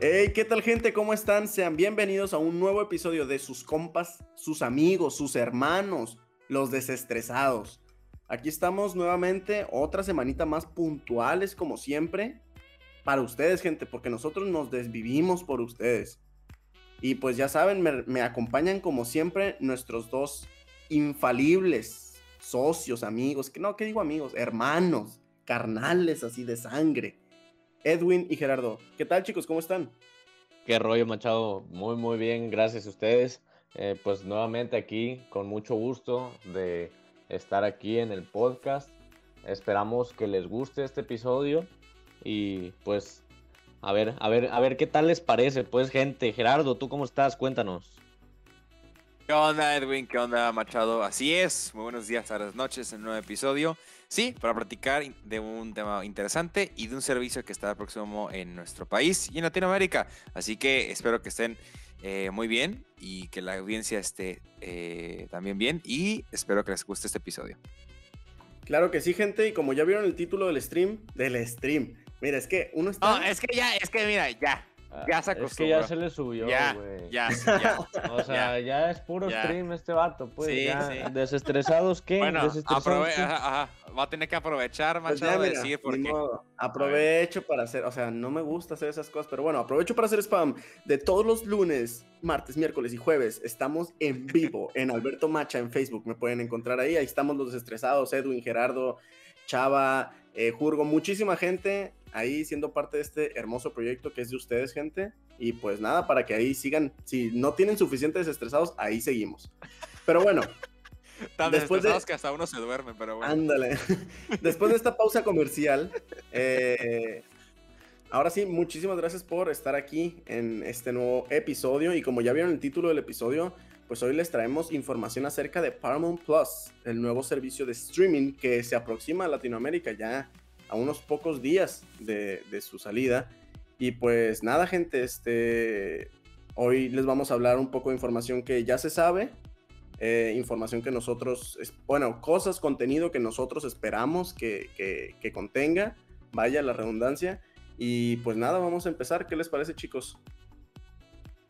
Hey, ¿qué tal gente? ¿Cómo están? Sean bienvenidos a un nuevo episodio de sus compas, sus amigos, sus hermanos, los desestresados. Aquí estamos nuevamente, otra semanita más puntuales como siempre, para ustedes gente, porque nosotros nos desvivimos por ustedes. Y pues ya saben, me, me acompañan como siempre nuestros dos infalibles socios, amigos, que no, ¿qué digo amigos? Hermanos, carnales así de sangre Edwin y Gerardo. ¿Qué tal chicos? ¿Cómo están? Qué rollo, Machado. Muy, muy bien. Gracias a ustedes. Eh, pues nuevamente aquí, con mucho gusto de estar aquí en el podcast. Esperamos que les guste este episodio y pues a ver, a ver, a ver qué tal les parece, pues gente. Gerardo, ¿tú cómo estás? Cuéntanos. ¿Qué onda, Edwin? ¿Qué onda, Machado? Así es, muy buenos días, tardes, noches en un nuevo episodio. Sí, para platicar de un tema interesante y de un servicio que está próximo en nuestro país y en Latinoamérica. Así que espero que estén eh, muy bien y que la audiencia esté eh, también bien y espero que les guste este episodio. Claro que sí, gente, y como ya vieron el título del stream, del stream, mira, es que uno está... No, es que ya, es que mira, ya, ya se acostumbró. Es que ya se le subió, güey. Ya, ya, ya. O sea, ya, es puro stream este vato, pues. Sí, ya. sí. ¿Desestresados qué? Bueno, ¿Desestresados aprove qué? ajá, ajá. va a tener que aprovechar, Pues Machado, ya, de mira, decir porque... aprovecho para hacer, o sea, no me gusta hacer esas cosas, pero bueno, aprovecho para hacer spam de todos los lunes, martes, miércoles y jueves. Estamos en vivo en Alberto Macha en Facebook, me pueden encontrar ahí. Ahí estamos los desestresados, Edwin, Gerardo, Chava, eh, Jurgo, muchísima gente ahí siendo parte de este hermoso proyecto que es de ustedes, gente. Y pues nada, para que ahí sigan, si no tienen suficientes desestresados, ahí seguimos. Pero bueno, Tan Después de- que hasta uno se duerme, pero bueno. Ándale. Después de esta pausa comercial, eh, ahora sí, muchísimas gracias por estar aquí en este nuevo episodio. Y como ya vieron el título del episodio, pues hoy les traemos información acerca de Paramount Plus, el nuevo servicio de streaming que se aproxima a Latinoamérica ya a unos pocos días de, su salida. Y pues nada, gente, este, hoy les vamos a hablar un poco de información que ya se sabe, eh, información que nosotros, bueno, cosas, contenido que nosotros esperamos que, que- que contenga, vaya la redundancia. Y pues nada, vamos a empezar. ¿Qué les parece, chicos?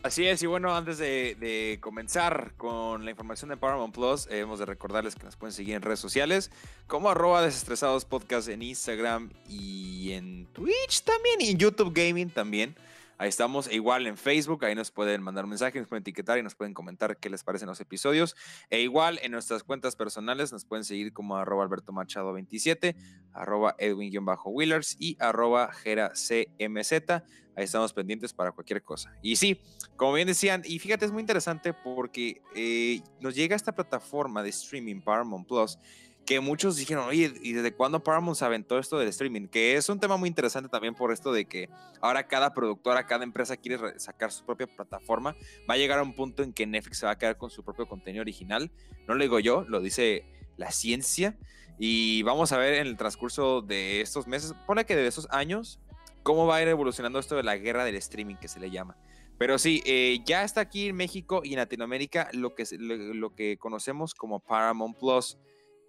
Así es, y bueno, antes de, comenzar con la información de Paramount Plus, eh, hemos de recordarles que nos pueden seguir en redes sociales como arroba desestresados podcast en Instagram y en Twitch también y en YouTube Gaming también. Ahí estamos, e igual en Facebook, ahí nos pueden mandar mensajes, nos pueden etiquetar y nos pueden comentar qué les parecen los episodios. E igual en nuestras cuentas personales nos pueden seguir como arroba Alberto Machado 27, arroba Edwin-Wheelers y arroba Gera CMZ. Ahí estamos pendientes para cualquier cosa. Y sí, como bien decían, y fíjate, es muy interesante porque eh, nos llega esta plataforma de streaming Paramount Plus que muchos dijeron, oye, ¿y desde cuándo Paramount se aventó esto del streaming? Que es un tema muy interesante también por esto de que ahora cada productora, cada empresa quiere re- sacar su propia plataforma. Va a llegar a un punto en que Netflix se va a quedar con su propio contenido original. No lo digo yo, lo dice la ciencia. Y vamos a ver en el transcurso de estos meses, pone que de esos años, cómo va a ir evolucionando esto de la guerra del streaming que se le llama. Pero sí, eh, ya está aquí en México y en Latinoamérica lo que, lo que conocemos como Paramount Plus,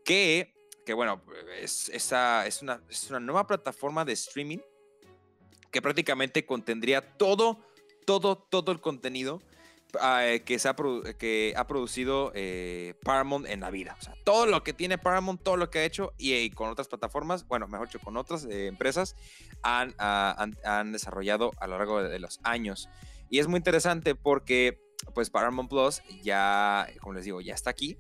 que, bueno, es, una, nueva plataforma de streaming que prácticamente contendría todo, todo, todo el contenido eh, que, se ha, que ha producido eh, Paramount en la vida. O sea, todo lo que tiene Paramount, todo lo que ha hecho y, con otras plataformas, bueno, mejor dicho, con otras eh, empresas, han, ah, han, han desarrollado a lo largo de los años. Y es muy interesante porque, pues, Paramount Plus ya, como les digo, ya está aquí.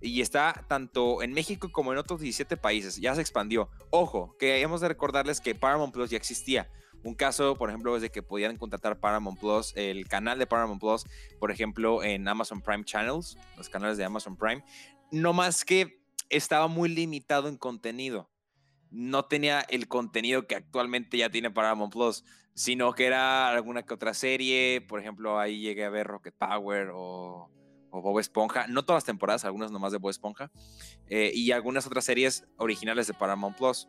Y está tanto en México como en otros 17 países. Ya se expandió. Ojo, que hemos de recordarles que Paramount Plus ya existía. Un caso, por ejemplo, es de que podían contratar Paramount Plus, el canal de Paramount Plus, por ejemplo, en Amazon Prime Channels, los canales de Amazon Prime. No más que estaba muy limitado en contenido. No tenía el contenido que actualmente ya tiene Paramount Plus, sino que era alguna que otra serie. Por ejemplo, ahí llegué a ver Rocket Power o, o Bob Esponja. No todas las temporadas, algunas nomás de Bob Esponja. eh, y algunas otras series originales de Paramount Plus.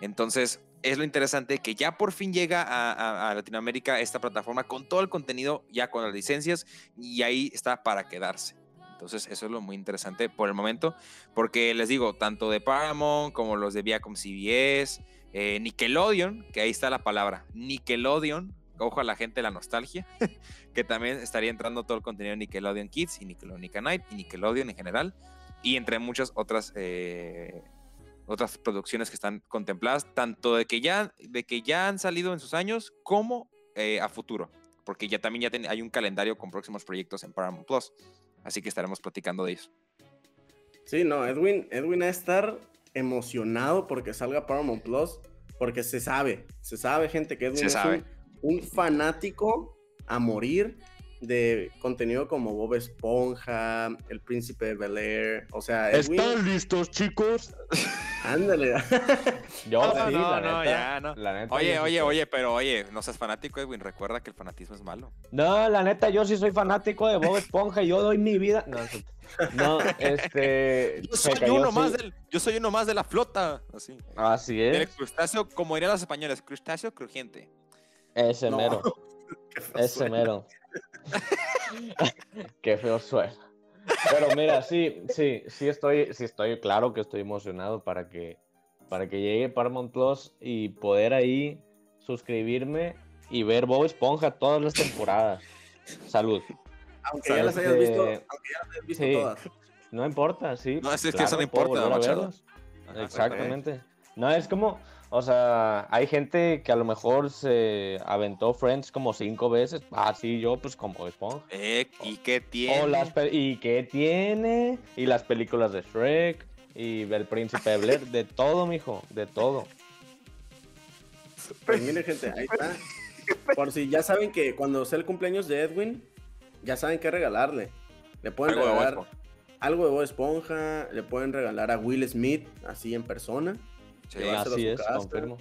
Entonces, es lo interesante que ya por fin llega a, Latinoamérica esta plataforma con todo el contenido, ya con las licencias, y ahí está para quedarse. Entonces, eso es lo muy interesante por el momento, porque les digo, tanto de Paramount como los de Viacom CBS, eh, Nickelodeon, que ahí está la palabra, Nickelodeon, ojo a la gente la nostalgia, que también estaría entrando todo el contenido de Nickelodeon Kids y Nickelodeon Night y Nickelodeon en general, y entre muchas otras eh, otras producciones que están contempladas, tanto de que ya, de que ya han salido en sus años como eh, a futuro, porque ya también ya hay un calendario con próximos proyectos en Paramount Plus, así que estaremos platicando de eso. Sí, no, Edwin, Edwin a estar emocionado porque salga Paramount Plus, porque se sabe, se sabe, gente, que Edwin es un fanático a morir de contenido como Bob Esponja, El Príncipe de Bel Air, o sea... ¿Están listos, chicos? Ándale. yo no, sí, no, no, ya, no. oye, oye, oye, pero oye, no seas fanático, Edwin, recuerda que el fanatismo es malo. No, la neta, yo sí soy fanático de Bob Esponja, yo doy mi vida... No, no este... Yo soy, uno más del, yo soy uno más de la flota, así. Así es. El crustáceo, como dirían los españoles, crustáceo crujiente. Ese mero. Ese mero. Qué feo suena. Pero mira, sí, sí, sí estoy, sí estoy, claro que estoy emocionado para que, para que llegue Paramount Plus y poder ahí suscribirme y ver Bob Esponja todas las temporadas. Salud. Aunque ya las hayas visto, aunque ya las hayas visto todas. No importa, sí. No, es que eso no importa, Exactamente. No, es como, o sea, hay gente que a lo mejor se aventó Friends como cinco veces. Ah, sí, yo pues como Esponja. Eh, ¿Y qué tiene? ¿Y qué tiene? Y las películas de Shrek. Y El Príncipe de Blair. De todo, mijo. De todo. Pues mire, gente, ahí está. Por si ya saben que cuando sea el cumpleaños de Edwin, ya saben qué regalarle. Le pueden regalar algo de Bob Esponja. Le pueden regalar a Will Smith, así en persona. Sí, así es, confirmo.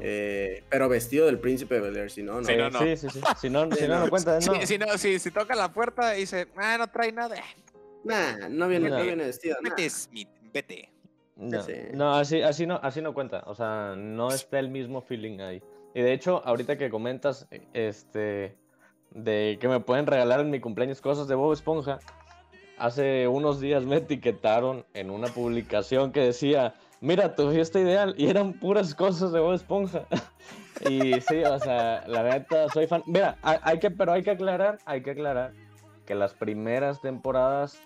Eh, pero vestido del príncipe de Bel si no, no. Sí, no, no. sí, sí, sí. Si no, si no, no cuenta, no. Si, no, si, si toca la puerta y dice, ah, no trae nada. Nah, no viene, no, viene vestido. Vete, Smith, vete. No, no, así, así no, así no cuenta. O sea, no está el mismo feeling ahí. Y de hecho, ahorita que comentas, este, de que me pueden regalar en mi cumpleaños cosas de Bob Esponja, hace unos días me etiquetaron en una publicación que decía, mira, tu fiesta ideal, y eran puras cosas de Bob Esponja. y sí, o sea, la neta, soy fan. Mira, hay que, pero hay que aclarar, hay que aclarar que las primeras temporadas,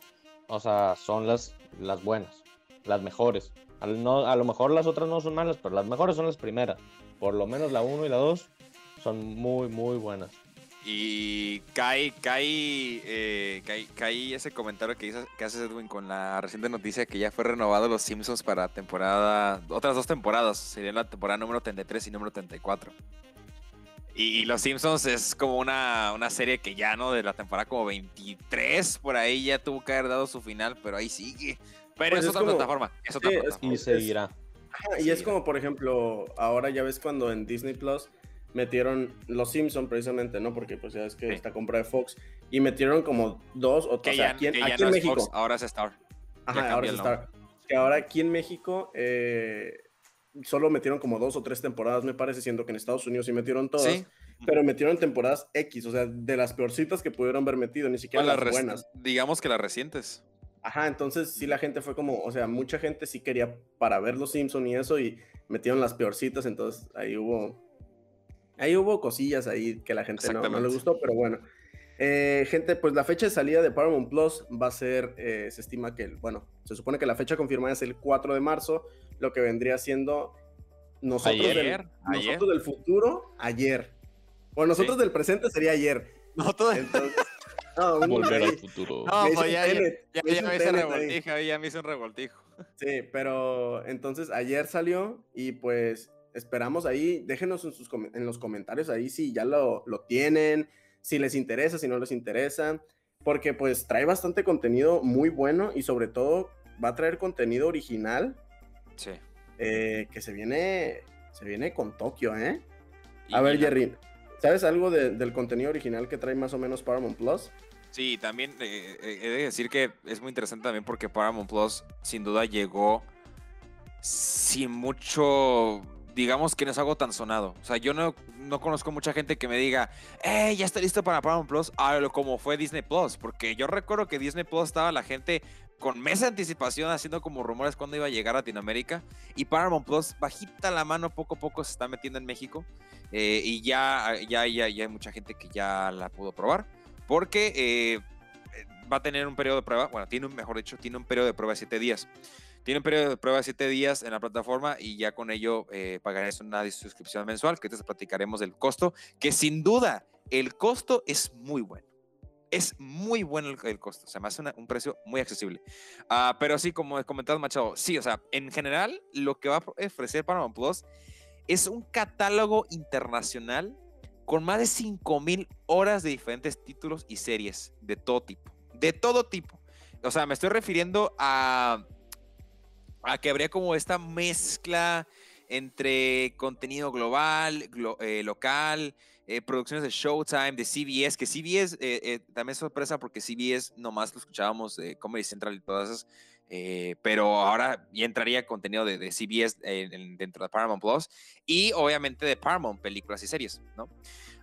o sea, son las, las buenas, las mejores. A, no, a lo mejor las otras no son malas, pero las mejores son las primeras. Por lo menos la 1 y la 2 son muy, muy buenas. Y cae, cae, eh, cae, cae, ese comentario que, hizo, que hace Edwin con la reciente noticia que ya fue renovado los Simpsons para temporada, otras dos temporadas, sería la temporada número 33 y número 34. Y, Los Simpsons es como una, una, serie que ya, ¿no? De la temporada como 23, por ahí ya tuvo que haber dado su final, pero ahí sigue. Pero pues es, otra plataforma, es otra plataforma. Y seguirá. y es como, por ejemplo, ahora ya ves cuando en Disney Plus metieron Los Simpson precisamente, ¿no? Porque pues ya es que está compra de Fox y metieron como dos o tres. aquí, en, México. ahora es Star. Ajá, ahora es Star. Que ahora aquí en México eh, solo metieron como dos o tres temporadas, me parece, siendo que en Estados Unidos sí metieron todas. Pero metieron temporadas X, o sea, de las peorcitas que pudieron haber metido, ni siquiera las, buenas. Digamos que las recientes. Ajá, entonces sí la gente fue como, o sea, mucha gente sí quería para ver los Simpson y eso y metieron las peorcitas, entonces ahí hubo Ahí hubo cosillas ahí que la gente no, le gustó, pero bueno. Eh, gente, pues la fecha de salida de Paramount Plus va a ser, eh, se estima que, bueno, se supone que la fecha confirmada es el 4 de marzo, lo que vendría siendo nosotros, del, nosotros del futuro ayer. Bueno, nosotros del presente sería ayer. No, todo. no, Volver al futuro. No, pues ya, ya, ya, me hizo un revoltijo, ya me hizo un revoltijo. Sí, pero entonces ayer salió y pues esperamos ahí, déjenos en, sus, en los comentarios ahí si ya lo, lo, tienen, si les interesa, si no les interesa, porque pues trae bastante contenido muy bueno y sobre todo va a traer contenido original. Sí. Eh, que se viene, se viene con Tokio, ¿eh? A ver, Jerry, ¿sabes algo del contenido original que trae más o menos Paramount Plus? Sí, también eh, eh, he de decir que es muy interesante también porque Paramount Plus sin duda llegó sin mucho digamos que no es algo tan sonado. O sea, yo no, no conozco mucha gente que me diga, ¡eh, ya está listo para Paramount Plus! Ah, como fue Disney Plus. Porque yo recuerdo que Disney Plus estaba la gente con meses de anticipación haciendo como rumores cuando iba a llegar a Latinoamérica. Y Paramount Plus, bajita la mano, poco a poco se está metiendo en México. Eh, y ya, ya, ya, ya hay mucha gente que ya la pudo probar. Porque eh, va a tener un periodo de prueba. Bueno, tiene un, mejor dicho, tiene un periodo de prueba de 7 días. Tiene un periodo de prueba de 7 días en la plataforma y ya con ello eh, pagarás una suscripción mensual, que entonces platicaremos del costo, que sin duda el costo es muy bueno. Es muy bueno el, costo, o sea, me hace un precio muy accesible. Uh, pero sí, como he comentado Machado, sí, o sea, en general lo que va a ofrecer Paramount Plus es un catálogo internacional con más de 5000 horas de diferentes títulos y series de todo tipo. De todo tipo. O sea, me estoy refiriendo a a que habría como esta mezcla entre contenido global, eh, local, eh, producciones de Showtime, de CBS, que CBS eh, también es sorpresa porque CBS nomás lo escuchábamos de Comedy Central y todas esas, pero ahora ya entraría contenido de, CBS dentro de Paramount Plus y obviamente de Paramount, películas y series, ¿no?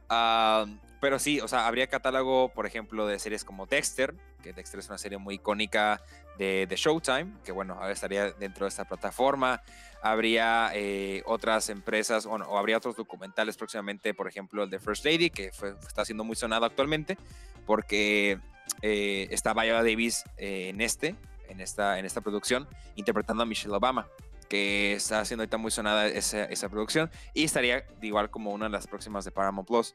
Ah, pero sí, o sea, habría catálogo, por ejemplo, de series como Dexter, que Dexter es una serie muy icónica de, Showtime, que bueno, ahora estaría dentro de esta plataforma. Habría eh, otras empresas, bueno, o habría otros documentales próximamente, por ejemplo, el de First Lady, que está siendo muy sonado actualmente, porque eh, está Viola Davis eh, en este, en esta, en esta producción, interpretando a Michelle Obama que está haciendo ahorita muy sonada esa, esa, producción y estaría igual como una de las próximas de Paramount Plus.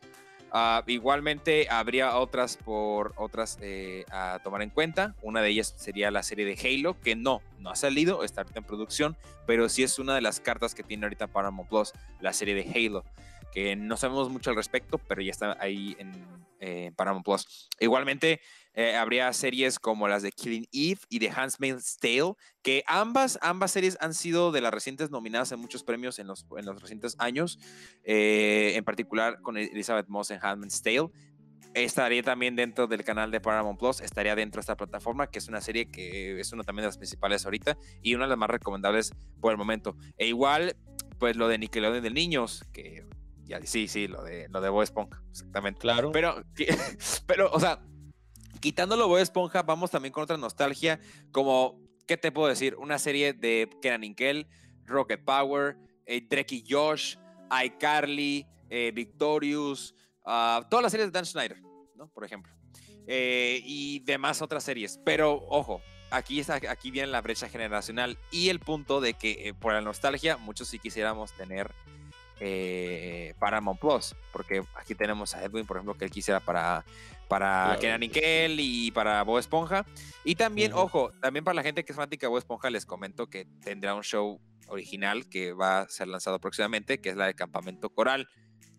Ah, igualmente habría otras por otras eh, a tomar en cuenta. Una de ellas sería la serie de Halo, que no, no ha salido, está en producción, pero sí es una de las cartas que tiene ahorita Paramount Plus, la serie de Halo, que no sabemos mucho al respecto, pero ya está ahí en eh, Paramount Plus. Igualmente, eh, habría series como las de Killing Eve y de Handmaid's Tale, que ambas, ambas series han sido de las recientes nominadas en muchos premios en los, en los recientes años, eh, en particular con Elizabeth Moss en Handmaid's Tale. Estaría también dentro del canal de Paramount Plus, estaría dentro de esta plataforma, que es una serie que es una también de las principales ahorita y una de las más recomendables por el momento. E igual, pues lo de Nickelodeon de Niños, que ya, sí, sí, lo de, lo de Bob Esponja, exactamente. Claro. Pero, pero, o sea, quitándolo Bob Esponja, vamos también con otra nostalgia, como, ¿qué te puedo decir? Una serie de Kenan Inkel, Rocket Power, eh, Josh, iCarly, eh, Victorious, uh, todas las series de Dan Schneider, ¿no? Por ejemplo. Eh, y demás otras series. Pero, ojo, aquí, está, aquí viene la brecha generacional y el punto de que eh, por la nostalgia, muchos sí quisiéramos tener eh, Paramount Plus, porque aquí tenemos a Edwin, por ejemplo, que él quisiera para, para Kenan Nickel y para Bob Esponja. Y también, ojo, también para la gente que es fanática de Bob Esponja, les comento que tendrá un show original que va a ser lanzado próximamente, que es la de Campamento Coral,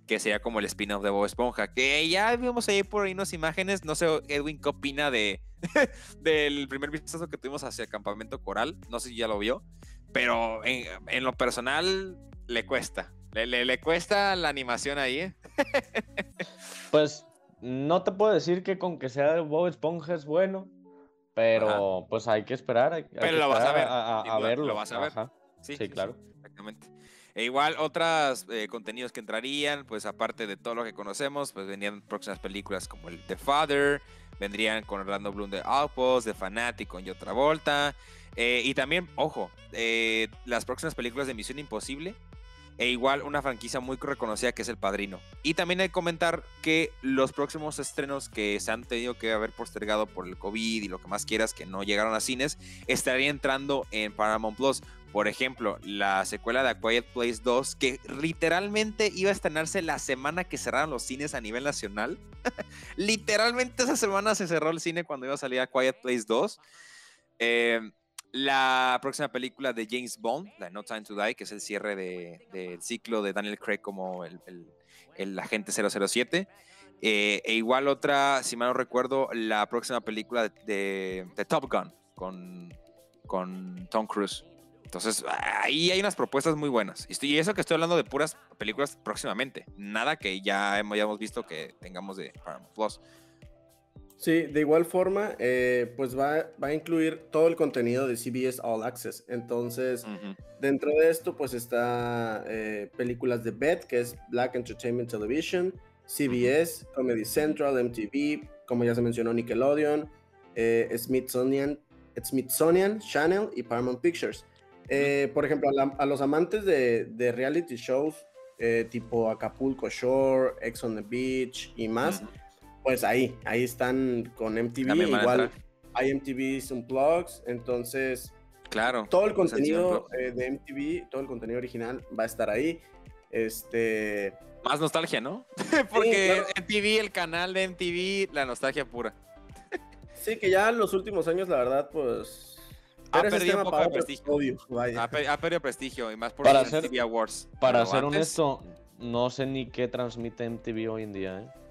que sería como el spin-off de Bob Esponja, que ya vimos ahí por ahí unas imágenes, no sé, Edwin, ¿qué opina de, del primer vistazo que tuvimos hacia Campamento Coral? No sé si ya lo vio, pero en, en lo personal le cuesta. Le, le, cuesta la animación ahí, ¿eh? pues no te puedo decir que con que sea de Bob Esponja es bueno, pero pues hay que esperar. pero lo vas a ver. A, verlo. Lo vas a ver. Sí, sí, claro. exactamente. E igual otros eh, contenidos que entrarían, pues aparte de todo lo que conocemos, pues venían próximas películas como el The Father, vendrían con Orlando Bloom de Outpost, de Fanatic con otra Volta, eh, y también, ojo, eh, las próximas películas de Misión Imposible e igual una franquicia muy reconocida que es El Padrino. Y también hay que comentar que los próximos estrenos que se han tenido que haber postergado por el COVID y lo que más quieras que no llegaron a cines, estarían entrando en Paramount Plus. Por ejemplo, la secuela de A Quiet Place 2, que literalmente iba a estrenarse la semana que cerraron los cines a nivel nacional. literalmente esa semana se cerró el cine cuando iba a salir A Quiet Place 2. Eh, la próxima película de James Bond, la No Time to Die, que es el cierre del ciclo de Daniel Craig como el, el, agente 007. Eh, e igual otra, si mal no recuerdo, la próxima película de, de Top Gun con, con Tom Cruise. Entonces, ahí hay unas propuestas muy buenas. Y eso que estoy hablando de puras películas próximamente. Nada que ya hemos, visto que tengamos de Paramount Plus. Sí, de igual forma, eh, pues va, va, a incluir todo el contenido de CBS All Access. Entonces, dentro de esto, pues está eh, películas de BET, que es Black Entertainment Television, CBS, Comedy Central, MTV, como ya se mencionó, Nickelodeon, eh, Smithsonian, Smithsonian Channel y Paramount Pictures. por ejemplo, a, los amantes de, de reality shows tipo Acapulco Shore, Ex on the Beach y más pues ahí, ahí están con MTV, igual hay MTV Unplugged, entonces claro, todo el contenido eh, de MTV, todo el contenido original va a estar ahí. Este más nostalgia, ¿no? Porque MTV, el canal de MTV, la nostalgia pura. sí, que ya en los últimos años, la verdad, pues ha perdido un poco de prestigio. Ha, perdido prestigio y más por para ser, MTV Awards. Para ser honesto, no sé ni qué transmite MTV hoy en día, ¿eh?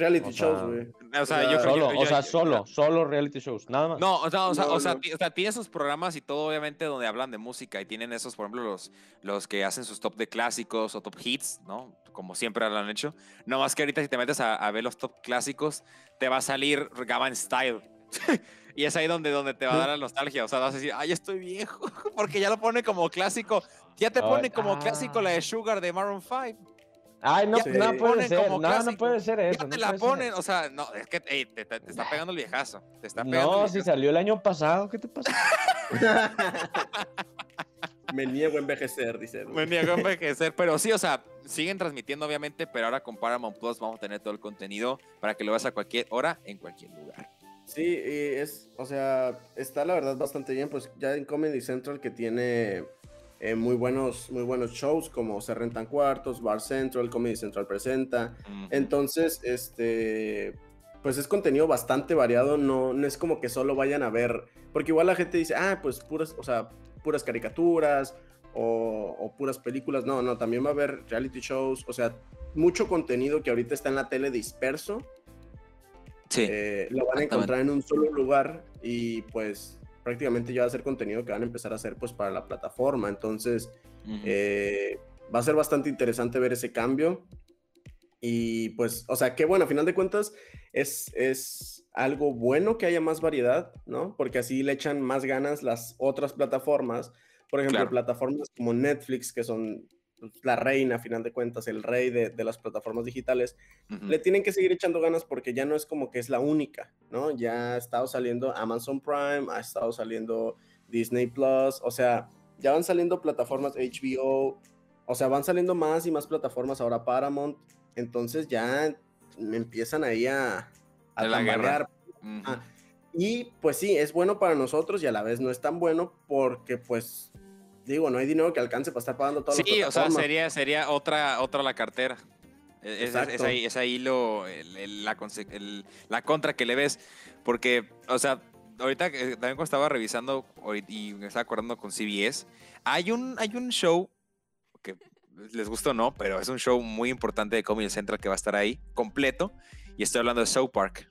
Reality shows, güey. O sea, yo solo, o sea, solo, solo reality shows, nada más. No, o sea, o sea, o sea, tiene esos programas y todo, obviamente, donde hablan de música y tienen esos, por ejemplo, los, los que hacen sus top de clásicos o top hits, ¿no? Como siempre lo han hecho. No más que ahorita si te metes a, ver los top clásicos, te va a salir Gavan Style. y es ahí donde, donde te va a dar la nostalgia. O sea, vas a decir, ay, estoy viejo, porque ya lo pone como clásico. Ya te pone como clásico la de Sugar de Maroon 5. Ay, no, no puede ser, no, no puede ser eso. Ya te la ponen, o sea, no, es que te, está pegando el viejazo. Te está pegando no, si salió el año pasado, ¿qué te pasa? Me niego a envejecer, dice. Me niego a envejecer, pero sí, o sea, siguen transmitiendo obviamente, pero ahora con Paramount Plus vamos a tener todo el contenido para que lo veas a cualquier hora, en cualquier lugar. Sí, y es, o sea, está la verdad bastante bien, pues ya en Comedy Central que tiene eh, muy, buenos, muy buenos shows como Se Rentan Cuartos, Bar Central, Comedy Central presenta. Entonces, este, pues es contenido bastante variado, no, no es como que solo vayan a ver, porque igual la gente dice, ah, pues puras, o sea, puras caricaturas o, puras películas, no, no, también va a haber reality shows, o sea, mucho contenido que ahorita está en la tele disperso. Sí. Eh, lo van a encontrar en un solo lugar y pues prácticamente ya va a ser contenido que van a empezar a hacer pues para la plataforma. Entonces, eh, va a ser bastante interesante ver ese cambio. Y pues, o sea, qué bueno, a final de cuentas es, es algo bueno que haya más variedad, ¿no? Porque así le echan más ganas las otras plataformas. Por ejemplo, plataformas como Netflix, que son la reina, a final de cuentas, el rey de, las plataformas digitales, le tienen que seguir echando ganas porque ya no es como que es la única, ¿no? Ya ha estado saliendo Amazon Prime, ha estado saliendo Disney Plus, o sea, ya van saliendo plataformas HBO, o sea, van saliendo más y más plataformas ahora Paramount, entonces ya empiezan ahí a, a. Ah, y pues sí, es bueno para nosotros y a la vez no es tan bueno porque pues digo, no hay dinero que alcance para estar pagando todo. Sí, o sea, sería, sería otra, otra la cartera. E, es, es, ahí, lo, la, la, contra que le ves. Porque, o sea, ahorita también cuando estaba revisando y me estaba acordando con CBS, hay un, hay un show que les gusta o no, pero es un show muy importante de Comedy Central que va a estar ahí completo. Y estoy hablando de South Park.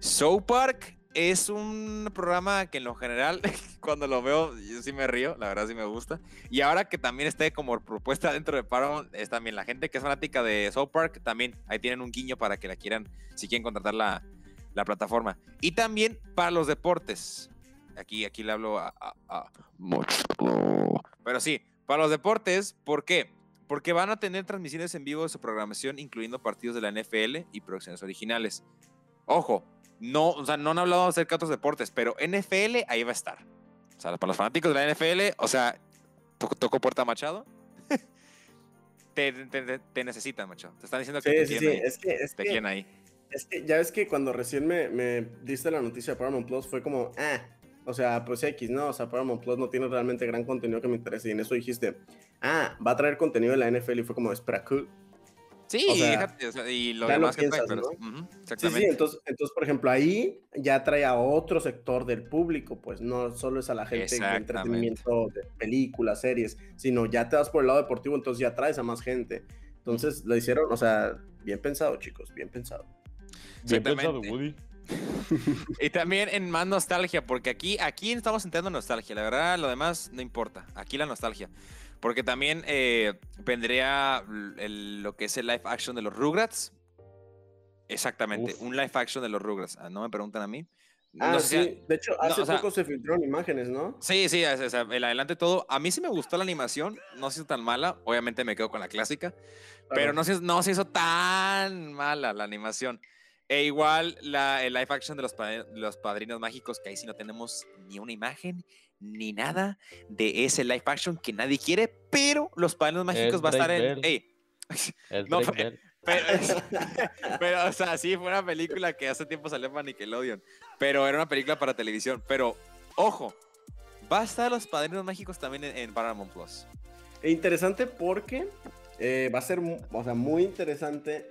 South Park es un programa que en lo general, cuando lo veo, sí me río, la verdad sí me gusta. Y ahora que también esté como propuesta dentro de Paramount, es también la gente que es fanática de South Park, también ahí tienen un guiño para que la quieran, si quieren contratar la, la plataforma. Y también para los deportes. Aquí, aquí le hablo a, a, Pero sí, para los deportes, ¿por qué? Porque van a tener transmisiones en vivo de su programación, incluyendo partidos de la NFL y producciones originales. Ojo, no, o sea, no han hablado acerca de otros deportes, pero NFL ahí va a estar. O sea, para los fanáticos de la NFL, o sea, toco puerta Machado. te, te, necesitan, Machado. Te están diciendo que sí, sí, sí. Es que, es que, ahí. Es que ya es que cuando recién me, me, diste la noticia de Paramount Plus fue como, ah, o sea, pues X, ¿no? O sea, Paramount Plus no tiene realmente gran contenido que me interese. Y en eso dijiste, ah, va a traer contenido de la NFL y fue como, espera, ¿qué? Sí, y lo demás que trae, pero, Sí, sí, entonces, entonces, por ejemplo, ahí ya trae a otro sector del público, pues no solo es a la gente de entretenimiento de películas, series, sino ya te vas por el lado deportivo, entonces ya traes a más gente. Entonces lo hicieron, o sea, bien pensado, chicos, bien pensado. Bien pensado, Woody. y también en más nostalgia, porque aquí, aquí estamos entrando en nostalgia, la verdad, lo demás no importa, aquí la nostalgia. Porque también eh, vendría lo que es el live action de los Rugrats. Exactamente, Uf. un live action de los Rugrats. Ah, No me preguntan a mí. Ah, no sé si- sí. De hecho, hace o sea- poco se filtraron imágenes, ¿no? Sí, sí, el adelante todo. A mí sí me gustó la animación, no se hizo tan mala. Obviamente me quedo con la clásica, pero no se, no se hizo tan mala la animación. E igual la, el live action de los, los padrinos mágicos, que ahí sí no tenemos ni una imagen ni nada de ese live action que nadie quiere, pero los padrinos mágicos va a estar en. Bell. Ey, El No, pero, pero, o sea, sí, fue una película que hace tiempo salió para Nickelodeon. Pero era una película para televisión. Pero, ojo, va a estar Los Padrinos Mágicos también en, en Paramount Plus. E interesante porque eh, va a ser, o sea, muy interesante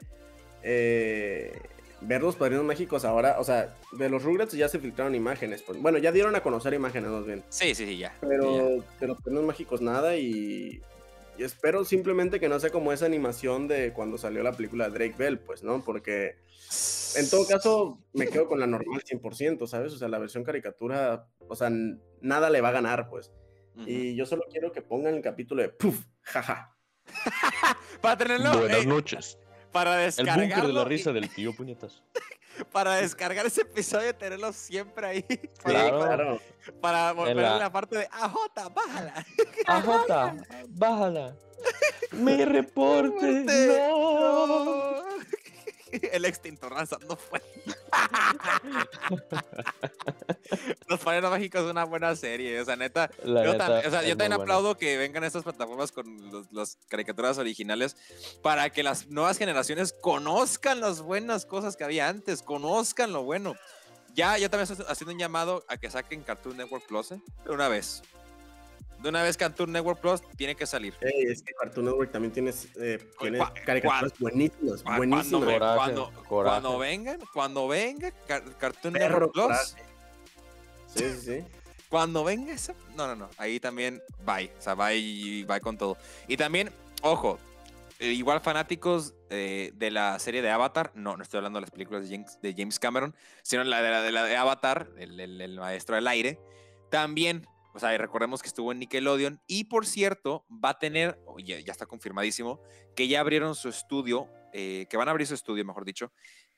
eh, ver los padrinos mágicos ahora. O sea, de los Rugrats ya se filtraron imágenes. pues, bueno, ya dieron a conocer imágenes más bien. Sí, sí, sí, ya. Pero ya. de los padrinos mágicos nada y, y espero simplemente que no sea como esa animación de cuando salió la película de Drake Bell, pues, ¿no? Porque en todo caso me quedo con la normal 100%, ¿sabes? O sea, la versión caricatura, o sea, nada le va a ganar, pues. Y yo solo quiero que pongan el capítulo de Puff, jaja. Para tenerlo, Buenas eh, noches. Para El búnker de descargarlo. la y- risa del tío Puñetas. Para descargar ese episodio y tenerlo siempre ahí. Claro. claro. Para volver la- a la parte de AJ, bájala. Ajota, bájala. Mi reporte. No. El extintor lanzando fuego. Los Padrinos Mágicos es una buena serie. O sea, neta, La yo, neta, tam- o sea, yo también buena. aplaudo que vengan estas plataformas con los- las caricaturas originales para que las nuevas generaciones conozcan las buenas cosas que había antes, conozcan lo bueno. Ya, yo también estoy haciendo un llamado a que saquen Cartoon Network Plus. De una vez. De una vez Cartoon Network Plus tiene que salir. Es que Cartoon Network también tienes, eh, tiene Cua- caricaturas buenísimas, Cuando, buenísimas. Coraje, cuando, coraje. cuando vengan, cuando venga Car- Cartoon Perro Network Plus, coraje. Sí, sí, sí. Cuando venga esa. No, no, no. Ahí también bye. O sea, bye y bye con todo. Y también, ojo, eh, igual fanáticos eh, de la serie de Avatar. No, no estoy hablando de las películas de James, de James Cameron, sino la de la de, la de Avatar, el, el- el maestro del aire. También, o sea, recordemos que estuvo en Nickelodeon. Y por cierto, va a tener, oye, ya está confirmadísimo, que ya abrieron su estudio, eh, que van a abrir su estudio, mejor dicho,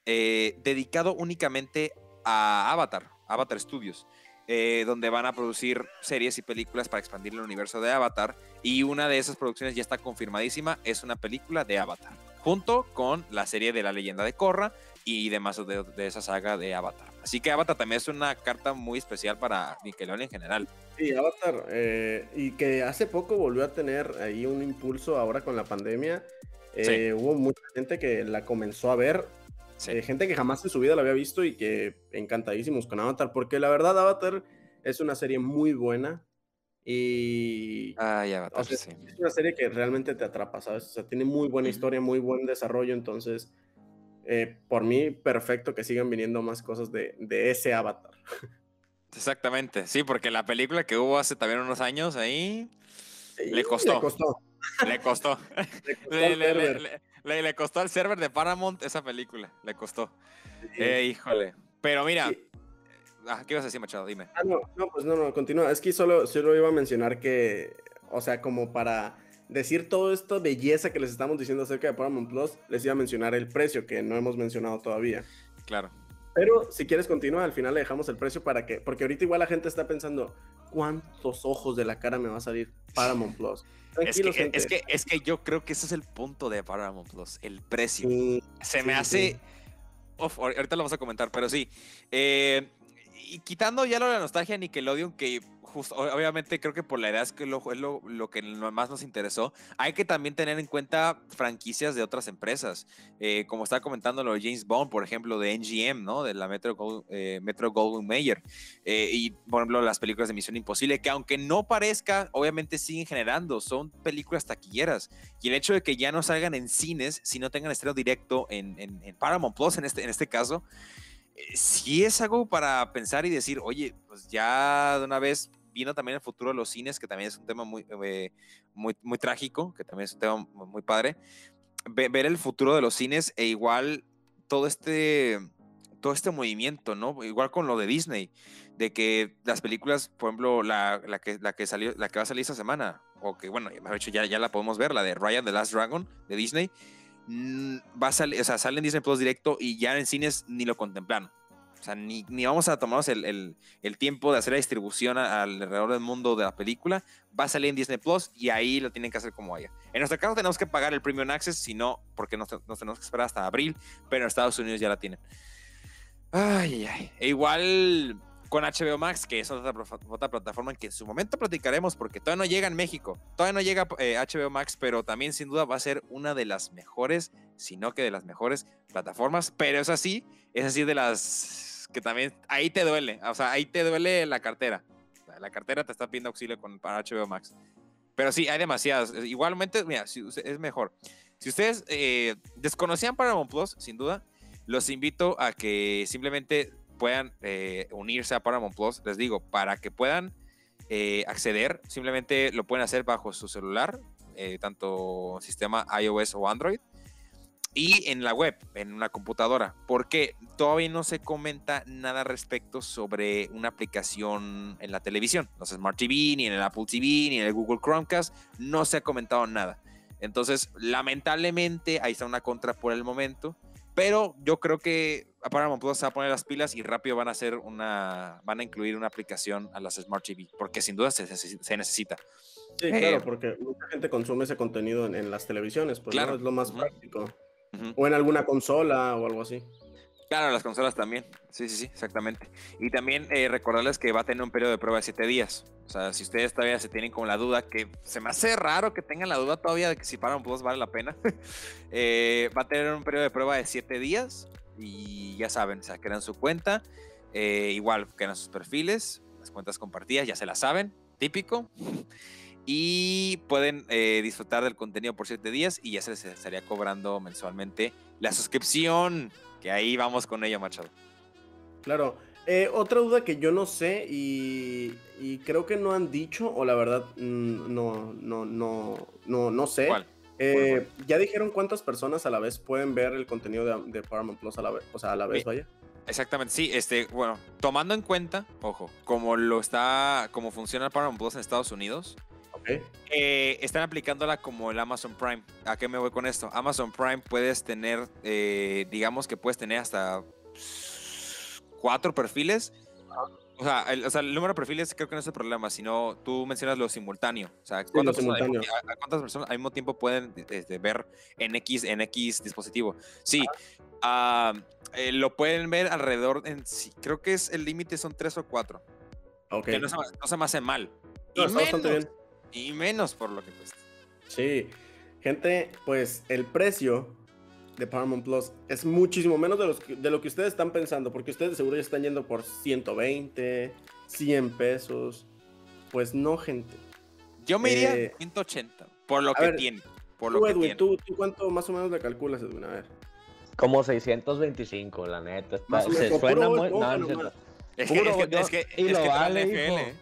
eh, dedicado únicamente a Avatar, Avatar Studios eh, donde van a producir series y películas para expandir el universo de Avatar. Y una de esas producciones ya está confirmadísima, es una película de Avatar, junto con la serie de la leyenda de Korra y demás de, de esa saga de Avatar. Así que Avatar también es una carta muy especial para Nickelodeon en general. Sí, Avatar, eh, y que hace poco volvió a tener ahí un impulso ahora con la pandemia. Eh, Hubo mucha gente que la comenzó a ver, Sí. eh, gente que jamás en su vida la había visto y que encantadísimos con Avatar, porque la verdad Avatar es una serie muy buena y Ay, Avatar, o sea, sí. es una serie que realmente te atrapa, ¿sabes? O sea, tiene muy buena historia, muy buen desarrollo, entonces eh, por mí perfecto que sigan viniendo más cosas de, de ese Avatar. Exactamente, sí, porque la película que hubo hace también unos años ahí Le costó. Le costó. le costó. Le costó le, al le- le- server. le- le- le costó al server de Paramount esa película, le costó. Sí. Eh, híjole. Pero mira, Sí. ah, ¿qué ibas a decir, Machado? Dime. Ah, no, no, pues no, no, continúa. Es que solo, solo iba a mencionar que, o sea, como para decir todo esto belleza que les estamos diciendo acerca de Paramount Plus, les iba a mencionar el precio que no hemos mencionado todavía. Claro. Pero si quieres continuar, al final le dejamos el precio para que, porque ahorita igual la gente está pensando, ¿cuántos ojos de la cara me va a salir Paramount Plus? Es que, gente. es, que, es que yo creo que ese es el punto de Paramount Plus, el precio. Sí, Se me sí, hace. sí. Uf, ahorita lo vamos a comentar, pero sí. Eh, y quitando ya lo de la nostalgia de Nickelodeon, que justo, obviamente creo que por la edad es, que lo, es lo, lo que más nos interesó, hay que también tener en cuenta franquicias de otras empresas. Eh, como estaba comentando lo de James Bond, por ejemplo, de NGM, ¿no? De la Metro, eh, Metro Goldwyn Mayer. Eh, y, por ejemplo, las películas de Misión Imposible, que aunque no parezca, obviamente siguen generando, son películas taquilleras. Y el hecho de que ya no salgan en cines, si no tengan estreno directo en, en- Paramount Plus, en este, en este caso, sí es algo para pensar y decir, oye, pues ya de una vez vino también el futuro de los cines, que también es un tema muy, eh, muy, muy trágico, que también es un tema muy, padre. Ve- ver el futuro de los cines e igual todo este, todo este movimiento, ¿no? Igual con lo de Disney, de que las películas, por ejemplo, la, la que, la, que salió, la que va a salir esta semana, o que bueno, mejor dicho, ya, ya la podemos ver, la de Ryan the Last Dragon de Disney, mm, va a salir, o sea, sale en Disney Plus directo y ya en cines ni lo contemplan. O sea, ni, ni vamos a tomarnos el, el- el tiempo de hacer la distribución alrededor del mundo de la película. Va a salir en Disney Plus y ahí lo tienen que hacer como haya. En nuestro caso tenemos que pagar el Premium Access, si no, porque nos, nos tenemos que esperar hasta abril, pero en Estados Unidos ya la tienen. Ay, ay. E igual con HBO Max, que es otra, otra plataforma que en su momento platicaremos porque todavía no llega en México. Todavía no llega eh, HBO Max, pero también sin duda va a ser una de las mejores, si no que de las mejores plataformas. Pero es así, es así de las que también ahí te duele. O sea, ahí te duele la cartera. La cartera te está pidiendo auxilio con, para HBO Max. Pero sí, hay demasiadas. Igualmente, mira, es mejor. Si ustedes eh, desconocían Paramount Plus, sin duda, los invito a que simplemente puedan eh, unirse a Paramount Plus. Les digo, para que puedan eh, acceder, simplemente lo pueden hacer bajo su celular, eh, tanto sistema iOS o Android, y en la web, en una computadora, porque todavía no se comenta nada respecto sobre una aplicación en la televisión, los Smart TV, ni en el Apple TV, ni en el Google Chromecast, no se ha comentado nada. Entonces, lamentablemente, ahí está una contra por el momento. Pero yo creo que a Paramount Plus se va a poner las pilas y rápido van a hacer una, van a incluir una aplicación a las Smart TV, porque sin duda se, se- se necesita. Sí, Eh, claro, porque mucha gente consume ese contenido en, en las televisiones, pues Claro. ¿no? es lo más Ujú. Ujú. O en alguna consola o algo así. Claro, las consolas también. Sí, sí, sí, exactamente. Y también eh, recordarles que va a tener un periodo de prueba de 7 días. O sea, si ustedes todavía se tienen como la duda, que se me hace raro que tengan la duda todavía de que si Paramount Plus vale la pena, eh, va a tener un periodo de prueba de 7 días. Y ya saben, o sea, crean su cuenta. eh, igual, crean sus perfiles, las cuentas compartidas, ya se las saben, típico. Y pueden eh, disfrutar del contenido por 7 días y ya se les estaría cobrando mensualmente la suscripción. Que ahí vamos con ella, Machado. Claro. Eh, otra duda que yo no sé y, y creo que no han dicho, o la verdad mm, no, no, no, no, no sé. ¿Cuál? Eh, ¿Ya dijeron cuántas personas a la vez pueden ver el contenido de, de Paramount Plus a la vez? O sea, a la vez, vaya. Exactamente, sí, este, bueno, tomando en cuenta, ojo, como lo está, como funciona Paramount Plus en Estados Unidos, Eh, están aplicándola como el Amazon Prime. ¿A qué me voy con esto? Amazon Prime puedes tener, eh, digamos que puedes tener hasta cuatro perfiles. O sea, el, o sea, el número de perfiles creo que no es el problema, sino tú mencionas lo simultáneo. O sea, ¿cuántas, personas, simultáneo. a- a cuántas personas al mismo tiempo pueden este, ver en X, en X dispositivo? Sí, ah, eh, lo pueden ver alrededor, en, sí, creo que es el límite son tres o cuatro. Ok. Que no se, me- no se me hace mal. No, y, menos, bien. Y menos por lo que cuesta. Sí. Gente, pues el precio de Paramount Plus es muchísimo menos de, los que- de lo que ustedes están pensando, porque ustedes seguro ya están yendo por 120, 100 pesos. Pues no, gente. Yo me iría Eh, 180, por lo que ver, tiene. Por lo Tú, que Edwin, tiene. ¿tú, tú cuánto más o menos le calculas, Edwin? A ver. Como 625, la neta. está- se suena muy. No, no es que, es que, es y lo vale, NFL.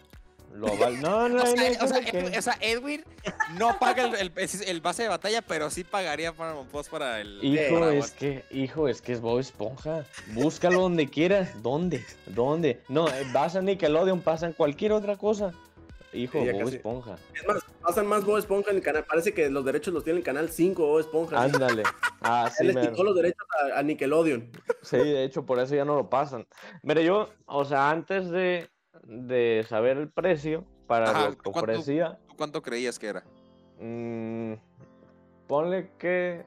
Lo. No, no, O no, sea, no, o sea. Edwin, o sea, Edwin no paga el, el, el base de batalla, pero sí pagaría para Post para el. Hijo, para es que, hijo, es que es Bob Esponja. Búscalo donde quieras. ¿Dónde? ¿Dónde? No, eh, vas a Nickelodeon, pasan cualquier otra cosa. Hijo, Bob casi. Esponja. Es más, pasan más Bob Esponja en el canal. Parece que los derechos los tiene el canal 5 Bob Esponja. Ándale. Ah, sí, Él les quitó los derechos a, a Nickelodeon. Sí, de hecho, por eso ya no lo pasan. Mira, yo, o sea, antes de, de saber el precio para Ajá, lo que ¿cuánto? ofrecía, ¿Tú ¿Cuánto creías que era? mm, ponle que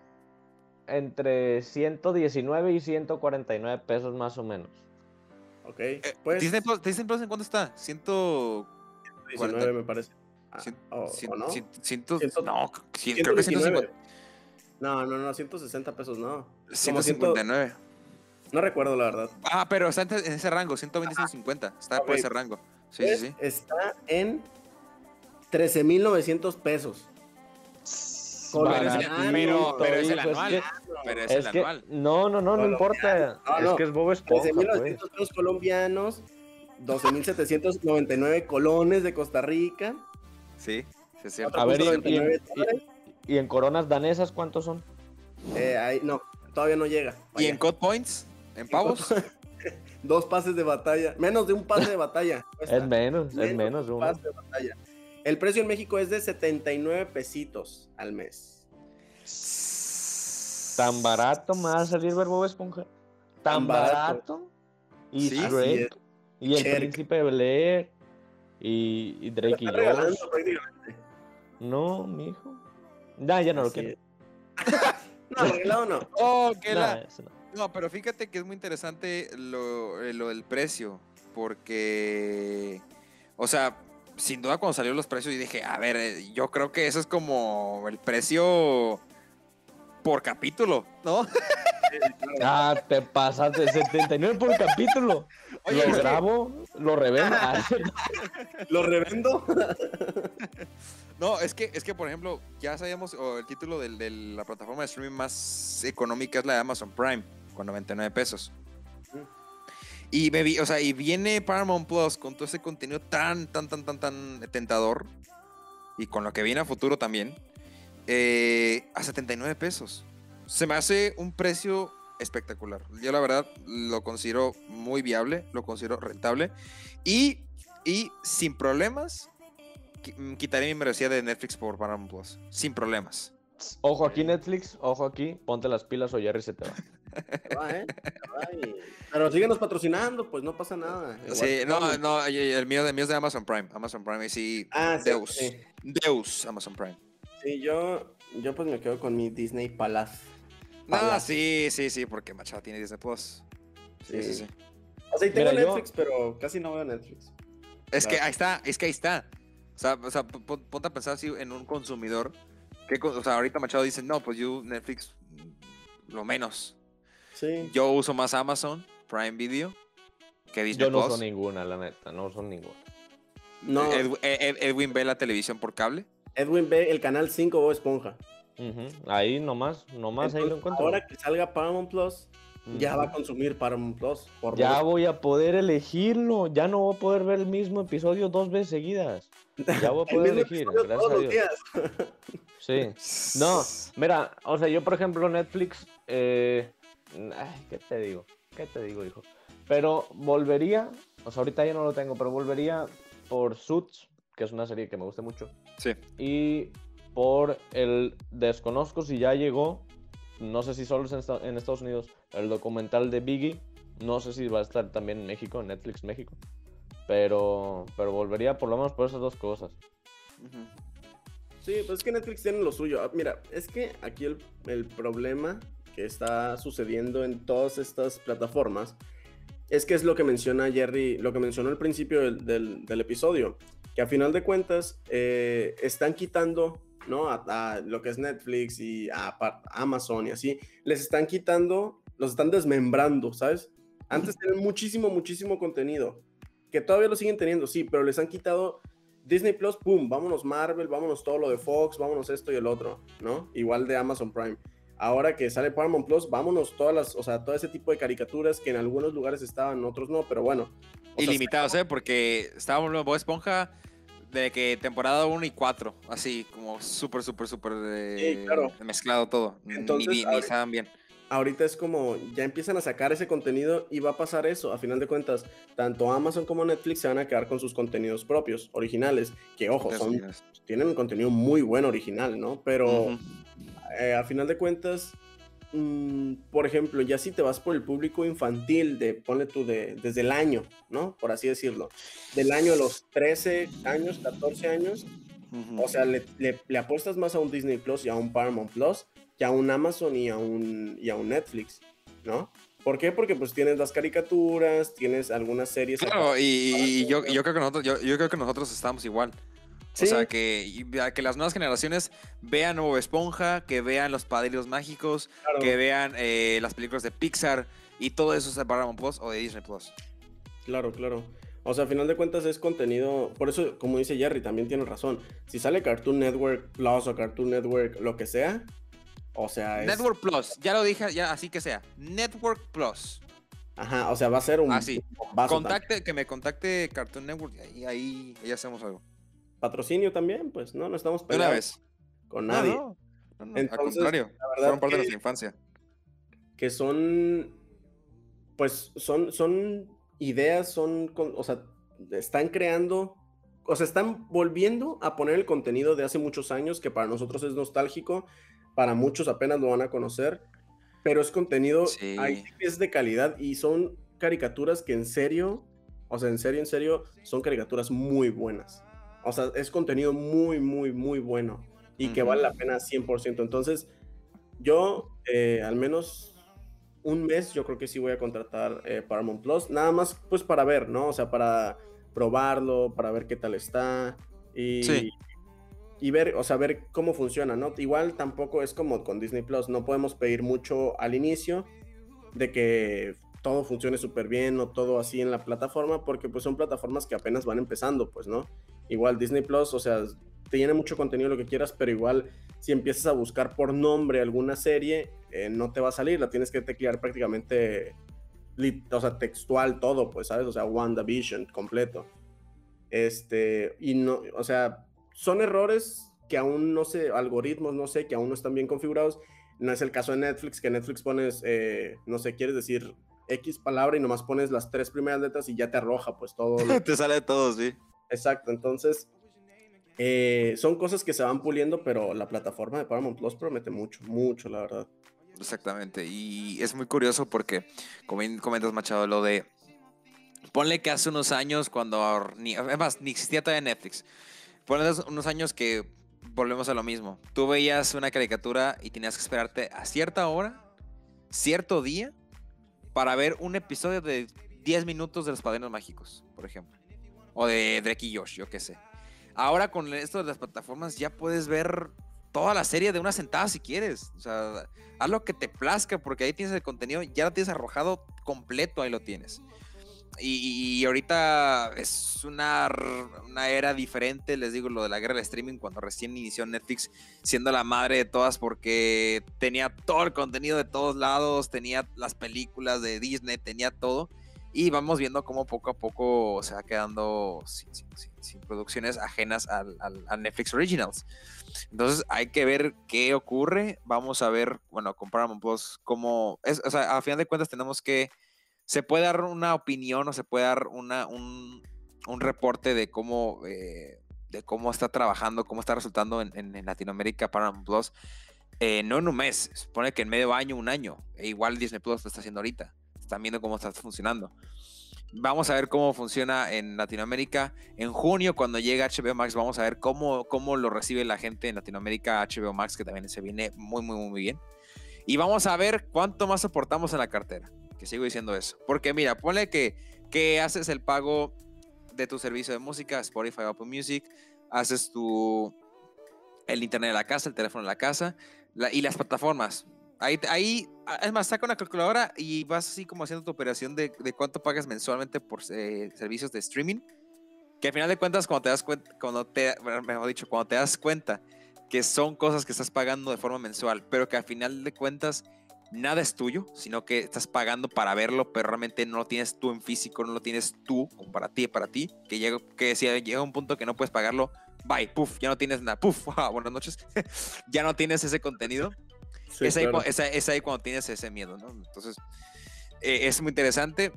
entre 119 y 149 pesos más o menos. Ok. Eh, Pues Disney, Plus, Disney Plus, ¿en cuánto está? Ciento... 19 me parece. Ah, cien- o- cien- ¿o no? cien- ciento- Ciento- no, creo que 119. 150, No, no, no, 160 pesos, no. Como 159. No recuerdo la verdad. Ah, pero está en en ese rango, 120, 150. Está por ese rango. Sí, Pues, sí, sí. Está en 13,900 pesos. Pero es el- Baratito, pero- pero es el anual. que- Pero es, Es el que, anual. no, no, no, no importa. No, es no. que es Bob Esponja, pues. 13,900 pesos colombianos. 12,799 colones de Costa Rica. Sí, sí es cierto. A ver, y- 4.99 y- dólares. ¿Y en coronas danesas cuántos son? Eh, ahí, no, todavía no llega. ¿Y en Code Points? ¿En pavos? Dos pases de batalla. Menos de un pase de batalla. cuesta. Es menos, es Menos un uno. pase de batalla. El precio en México es de 79 pesitos al mes. Tan barato me va a salir ver Bob Esponja. Tan, Tan barato. barato. Y Sí, es. Y el Cherk. príncipe de Bel Air. Y, y Drake y Está regalando Josh. prácticamente. No, mijo. Ya, ya no lo quiero. no, regalado no. Oh, que Nah, la- eso no. Pero fíjate que es muy interesante lo, eh, lo del precio, porque, o sea, sin duda cuando salieron los precios, y dije, a ver, eh, yo creo que eso es como el precio por capítulo, ¿no? Ah, te pasaste 79 por capítulo. Oye, lo grabo, lo revendo. Ah, Lo revendo. No, es que, es que, por ejemplo, ya sabíamos, o el título de la plataforma de streaming más económica es la de Amazon Prime, con 99 pesos. Y me vi, o sea, y viene Paramount Plus con todo ese contenido tan, tan, tan, tan, tan tentador, y con lo que viene a futuro también, eh, a 79 pesos. Se me hace un precio espectacular. Yo la verdad lo considero muy viable, lo considero rentable, y, y sin problemas mm, quitaré mi membresía de Netflix por Paramount Plus. Sin problemas. Ojo aquí, Netflix. Ojo aquí. Ponte las pilas o Jerry se te va. Va, ¿eh? Va, y- Pero síguenos patrocinando, pues no pasa nada. Igual Sí, no, no, el mío, el mío es de Amazon Prime. Amazon Prime, y sí. Ah, Deus. sí. Deus, Amazon Prime. Sí, yo, yo pues me quedo con mi Disney Palace. No, Palace. sí, sí, sí, porque Machado tiene Disney Plus. Sí, sí, Sí. sí. O sea, y tengo Mira, yo- Netflix, pero casi no veo Netflix. Es que ahí está, es que ahí está. O sea, o sea, pon- ponte a pensar así en un consumidor. Que, o sea, ahorita Machado dice, no, pues yo Netflix lo menos. Sí. Yo uso más Amazon Prime Video que Disney Yo no Plus. uso ninguna, la neta. No uso ninguna. No, Ed- Ed- Edwin ve la televisión por cable. Edwin ve el canal 5 Bob Esponja. Ahí nomás, nomás ahí lo encuentro. Ahora que salga Paramount Plus, ya va a consumir Paramount Plus. Por Ya voy a poder elegirlo. Ya no voy a poder ver el mismo episodio dos veces seguidas. Ya voy a poder elegir, gracias todos a los Dios. días. Sí. No, mira, o sea, yo por ejemplo Netflix, eh, ay, ¿qué te digo? ¿Qué te digo, hijo? Pero volvería, o sea, ahorita ya no lo tengo, pero volvería por Suits, que es una serie que me gusta mucho, Sí. y por el, desconozco si ya llegó, no sé si solo es en, esta- en Estados Unidos, el documental de Biggie, no sé si va a estar también en México, en Netflix México, pero, pero volvería por lo menos por esas dos cosas. Sí, pues es que Netflix tiene lo suyo. Ah, Mira, es que aquí el, el problema que está sucediendo en todas estas plataformas es que es lo que menciona Jerry, lo que mencionó al principio del, del- del episodio, que a final de cuentas eh, están quitando, ¿no? A, a lo que es Netflix y a, pa- Amazon y así, les están quitando, los están desmembrando, ¿sabes? Antes tenían muchísimo, muchísimo contenido, que todavía lo siguen teniendo, sí, pero les han quitado Disney Plus, pum, vámonos Marvel, vámonos todo lo de Fox, vámonos esto y el otro, ¿no? Igual de Amazon Prime. Ahora que sale Paramount Plus, vámonos todas las, o sea, todo ese tipo de caricaturas que en algunos lugares estaban, en otros no, pero bueno. o sea, Ilimitados, ¿eh? Porque estábamos de Bob Esponja de que temporada 1 y 4, así como súper, súper, súper eh, Sí, claro. mezclado todo. Ni- Entonces, ni, ni, ahorita- estaban bien. Ahorita es como ya empiezan a sacar ese contenido y va a pasar eso. A final de cuentas, tanto Amazon como Netflix se van a quedar con sus contenidos propios, originales, que ojo, son, tienen un contenido muy bueno original, ¿no? Pero eh, a final de cuentas, mm, por ejemplo, ya si te vas por el público infantil, de, ponle tú, de, desde el año, ¿no? Por así decirlo, del año de los 13 años, 14 años, o sea, le, le- le apuestas más a un Disney Plus y a un Paramount Plus que a un Amazon y a un, y a un Netflix, ¿no? ¿Por qué? Porque pues tienes las caricaturas, tienes algunas series. Claro, y, yo, yo creo que nosotros, yo, yo creo que nosotros estamos igual. Sí, O sea, que, que las nuevas generaciones vean Bob Esponja, que vean Los Padrinos Mágicos, claro. que vean eh, las películas de Pixar y todo eso es de Paramount Plus o de Disney Plus. Claro, claro. O sea, a final de cuentas es contenido, por eso, como dice Jerry, también tiene razón. Si sale Cartoon Network Plus o Cartoon Network, lo que sea, o sea, es... Network Plus, ya lo dije, ya así que sea. Network Plus. Ajá, o sea, va a ser un Ah, sí. un bombazo también. Contacte, que me contacte Cartoon Network y ahí, ahí, hacemos algo. Patrocinio también, pues, no, no estamos De peleados una vez. con nadie. no, no, no, al contrario, la fueron parte de que- nuestra infancia. que son, pues, son, son ideas, son, con- o sea, están creando, o sea, están volviendo a poner el contenido de hace muchos años, que para nosotros es nostálgico, para muchos apenas lo van a conocer, pero es contenido, hay es de calidad y son caricaturas que en serio, o sea, en serio, en serio, son caricaturas muy buenas. O sea, es contenido muy, muy, muy bueno y que vale la pena 100%. Entonces, yo eh, al menos un mes, yo creo que sí voy a contratar eh, Paramount Plus, nada más pues para ver, ¿no? O sea, para probarlo, para ver qué tal está y, y ver, o sea, cómo funciona, ¿no? Igual tampoco es como con Disney Plus, no podemos pedir mucho al inicio de que todo funcione súper bien o todo así en la plataforma, porque pues son plataformas que apenas van empezando, pues, ¿no? Igual Disney Plus, o sea, te llena mucho contenido lo que quieras, pero igual si empiezas a buscar por nombre alguna serie, eh, no te va a salir, la tienes que teclear prácticamente, o sea, textual todo, pues, ¿sabes? O sea, WandaVision completo. Este, y no, o sea, son errores que aún no sé, algoritmos, no sé, que aún no están bien configurados. No es el caso de Netflix, que Netflix pones, eh, no sé, quieres decir X palabra y nomás pones las tres primeras letras y ya te arroja pues todo. te sale todo, sí. Exacto, entonces eh, son cosas que se van puliendo, pero la plataforma de Paramount Plus promete mucho, mucho, la verdad. Exactamente, y es muy curioso porque, como comentas Machado, lo de, ponle que hace unos años cuando, ni, además, ni existía todavía Netflix, ponle unos años que volvemos a lo mismo, tú veías una caricatura y tenías que esperarte a cierta hora, cierto día, para ver un episodio de 10 minutos de los Padrinos Mágicos, por ejemplo. O de Drake y Josh, yo qué sé. Ahora con esto de las plataformas ya puedes ver toda la serie de una sentada si quieres. O sea, haz lo que te plazca porque ahí tienes el contenido, ya lo tienes arrojado completo, ahí lo tienes. Y, ahorita es una, una, era diferente, les digo, lo de la guerra del streaming, cuando recién inició Netflix, siendo la madre de todas porque tenía todo el contenido de todos lados, tenía las películas de Disney, tenía todo. Y vamos viendo cómo poco a poco se va quedando sin, producciones ajenas al, Netflix Originals. Entonces hay que ver qué ocurre. Vamos a ver, bueno, con Paramount Plus, cómo es, o sea, a final de cuentas tenemos que se puede dar una opinión o se puede dar una, un, reporte de cómo, eh, de cómo está trabajando, cómo está resultando en, Latinoamérica Paramount Plus. Eh, no en un mes, se supone que en medio año, un año. E igual Disney Plus lo está haciendo ahorita. Están viendo cómo está funcionando. Vamos a ver cómo funciona en Latinoamérica. En junio, cuando llegue HBO Max, vamos a ver cómo, cómo lo recibe la gente en Latinoamérica HBO Max, que también se viene muy, muy, muy bien. Y vamos a ver cuánto más soportamos en la cartera que sigo diciendo eso. Porque mira, ponle que, que haces el pago de tu servicio de música, Spotify, Apple Music, haces tu el internet de la casa, el teléfono de la casa y las plataformas. Ahí, ahí, es más, saca una calculadora y vas así como haciendo tu operación de, de cuánto pagas mensualmente por eh, servicios de streaming. Que al final de cuentas, cuando te das cuenta, cuando te, mejor dicho, cuando te das cuenta que son cosas que estás pagando de forma mensual, pero que al final de cuentas nada es tuyo, sino que estás pagando para verlo, pero realmente no lo tienes tú en físico, no lo tienes tú como para ti, para ti, que llega, que si llega un punto que no puedes pagarlo, bye, puff, ya no tienes nada, puff, buenas noches, ya no tienes ese contenido. es, ahí, cuando tienes ese miedo, ¿no? Entonces, eh, es muy interesante.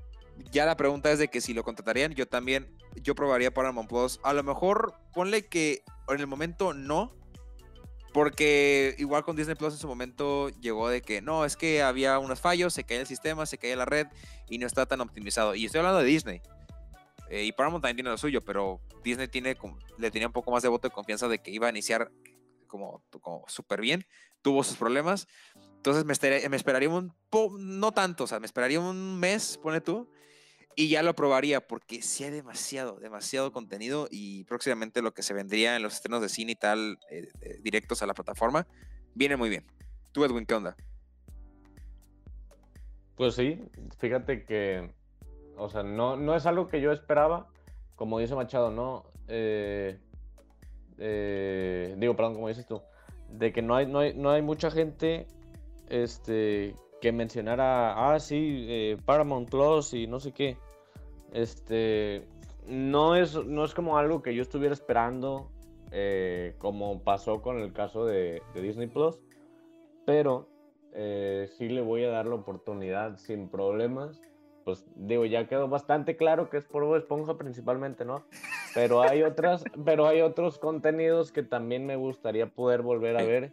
Ya la pregunta es de que si lo contratarían, yo también, yo probaría Paramount Plus. A lo mejor ponle que en el momento no, porque igual con Disney Plus en su momento llegó de que no, es que había unos fallos, se caía el sistema, se caía la red y no está tan optimizado. Y estoy hablando de Disney. Eh, y Paramount también tiene lo suyo, pero Disney tiene, le tenía un poco más de voto de confianza de que iba a iniciar como, como súper bien. Tuvo sus problemas. Entonces me, me esperaría un no tanto, o sea, me esperaría un mes, pone tú, y ya lo probaría porque sí hay demasiado, demasiado contenido y próximamente lo que se vendría en los estrenos de cine y tal, eh, directos a la plataforma, viene muy bien. ¿Tú, Edwin, qué onda? Pues sí, fíjate que, o sea, no, no es algo que yo esperaba, como dice Machado, ¿no? Eh, eh, digo, perdón, como dices tú, de que no hay, no hay, no hay mucha gente este, que mencionara, ah, sí, eh, Paramount Plus y no sé qué. Este, no es, no es como algo que yo estuviera esperando, eh, como pasó con el caso de, Disney Plus, pero eh, sí le voy a dar la oportunidad sin problemas. Pues digo, ya quedó bastante claro que es por Esponja principalmente, ¿no? Pero hay otras, pero hay otros contenidos que también me gustaría poder volver a ver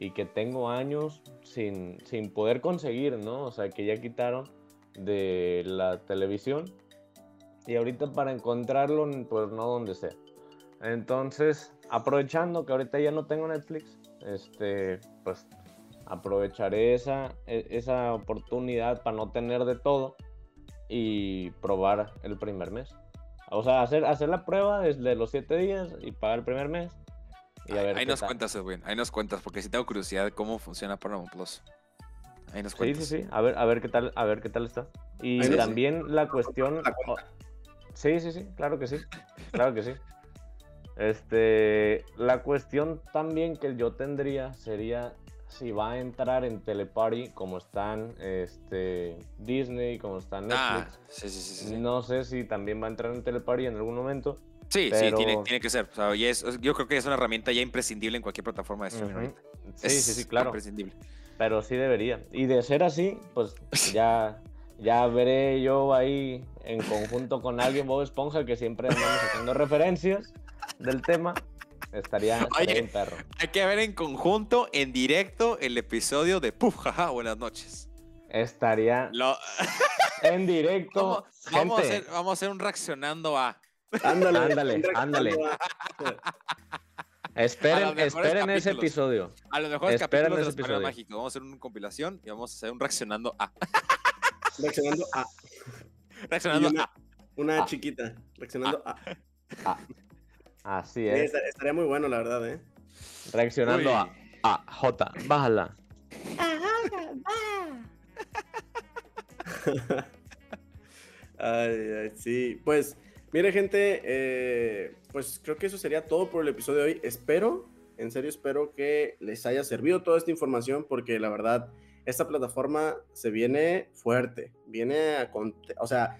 y que tengo años sin, sin poder conseguir, ¿no? O sea, que ya quitaron de la televisión y ahorita para encontrarlo, pues no donde sea. Entonces, aprovechando que ahorita ya no tengo Netflix, este, pues aprovecharé esa, e, esa oportunidad para no tener de todo y probar el primer mes. O sea, hacer, hacer la prueba desde los siete días y pagar el primer mes. Y a ver ahí nos cuentas, Edwin. Ahí nos cuentas, porque si tengo curiosidad de cómo funciona Paramount Plus. Ahí nos cuentas. Sí, sí, sí. A ver, a ver qué tal, a ver qué tal está. Y también la cuestión. Sí, sí, sí, claro que sí. Claro que sí. Este, la cuestión también que yo tendría sería si va a entrar en Teleparty como están este, Disney, como están ah, Netflix. sí, sí, sí, No sé si también va a entrar en Teleparty en algún momento. Sí, sí, tiene, tiene, que ser. yo creo que es una herramienta ya imprescindible en cualquier plataforma de streaming. Sí, sí, sí, claro. Imprescindible. Pero sí debería. Y de ser así, pues ya, ya veré yo ahí en conjunto con alguien, Bob Esponja, que siempre andamos haciendo referencias del tema. Estaría, estaría perro. Hay que ver en conjunto, en directo, el episodio de Puf, jaja, buenas noches. Estaría en directo. Vamos, a hacer, vamos a hacer un reaccionando a. Ándale, ándale, ándale. Esperen, esperen ese episodio. A lo mejor es capítulo de episodio mágico. Vamos a hacer una compilación y vamos a hacer un reaccionando a. Reaccionando a. Reaccionando a. Una chiquita. Reaccionando a. a. Así es. estaría muy bueno, la verdad, ¿eh? Reaccionando a, a J. Bájala. ay, ay, sí. Pues, mire, gente, eh, pues creo que eso sería todo por el episodio de hoy. Espero, en serio, espero que les haya servido toda esta información, porque la verdad, esta plataforma se viene fuerte. Viene a. O sea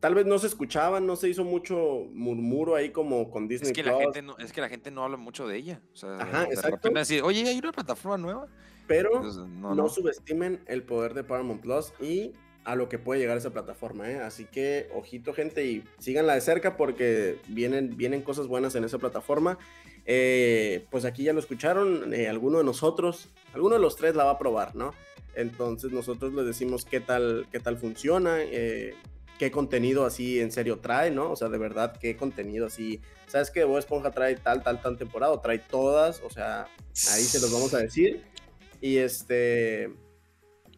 tal vez no se escuchaban, no se hizo mucho murmuro ahí como con Disney es que La gente no, es que la gente no habla mucho de ella. O sea, Ajá, exacto. Oye, hay una plataforma nueva. Pero no, subestimen el poder de Paramount Plus y a lo que puede llegar esa plataforma, ¿eh? Así que, ojito, gente, y síganla de cerca porque vienen, vienen cosas buenas en esa plataforma. Eh, pues aquí ya lo escucharon, eh, alguno de nosotros, alguno de los tres la va a probar, ¿no? Entonces nosotros les decimos qué tal, qué tal funciona, eh, qué contenido así en serio trae, ¿no? O sea, de verdad, qué contenido así. ¿Sabes que Bob Esponja trae tal, tal, tal temporada? trae todas, o sea, ahí se los vamos a decir. Y este.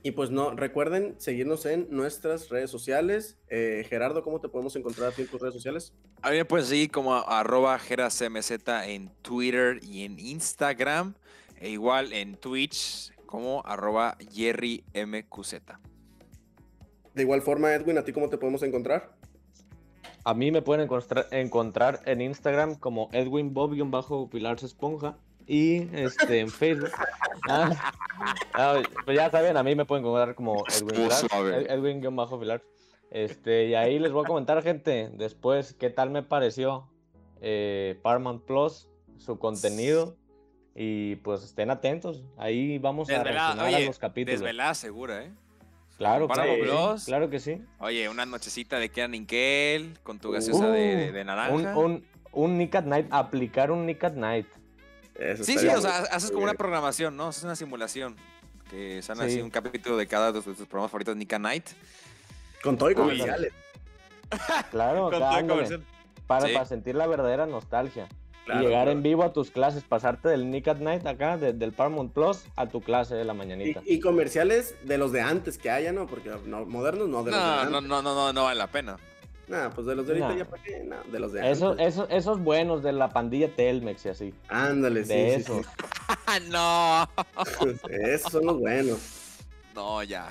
Y pues no, recuerden seguirnos en nuestras redes sociales. Eh, Gerardo, ¿cómo te podemos encontrar en tus redes sociales? A mí me pueden seguir como arroba geracmz en Twitter y en Instagram. E igual en Twitch como arroba jerrymqz. De igual forma, Edwin, ¿a ti cómo te podemos encontrar? A mí me pueden encontrar, en Instagram como Edwin Bob-Pilar Esponja y este, en Facebook. Ah, ah, pues ya saben, a mí me pueden encontrar como Edwin, Edwin-Pilar. Este, y ahí les voy a comentar, gente, después qué tal me pareció eh, Paramount Plus, su contenido. Y pues estén atentos. Ahí vamos a reaccionar a los capítulos. Desvelada segura, ¿eh? Claro, claro, claro que sí. Oye, una nochecita de Kenan Inkel con tu gaseosa de, uh, naranja. Un, un, Nick at Night, aplicar un Nick at Night. Sí, sí, o sea, haces como una programación, ¿no? Haces una simulación. Que son así un capítulo de cada de tus programas favoritos, Nick at Night. Con todo y comerciales. Claro, con todo y comerciales. Para, para sentir la verdadera nostalgia y llegar en vivo a tus clases, pasarte del Nick at Night acá, del Paramount Plus, a tu clase de la mañanita. Y, comerciales de los de antes que haya, ¿no? Porque modernos no, de los de no, no, no, no vale la pena. Nah, pues de los de ahorita ya para qué, no, de los de esos, antes. Esos, esos buenos de la pandilla Telmex y así. Ándale, sí. De esos. no. esos son los buenos. No, ya,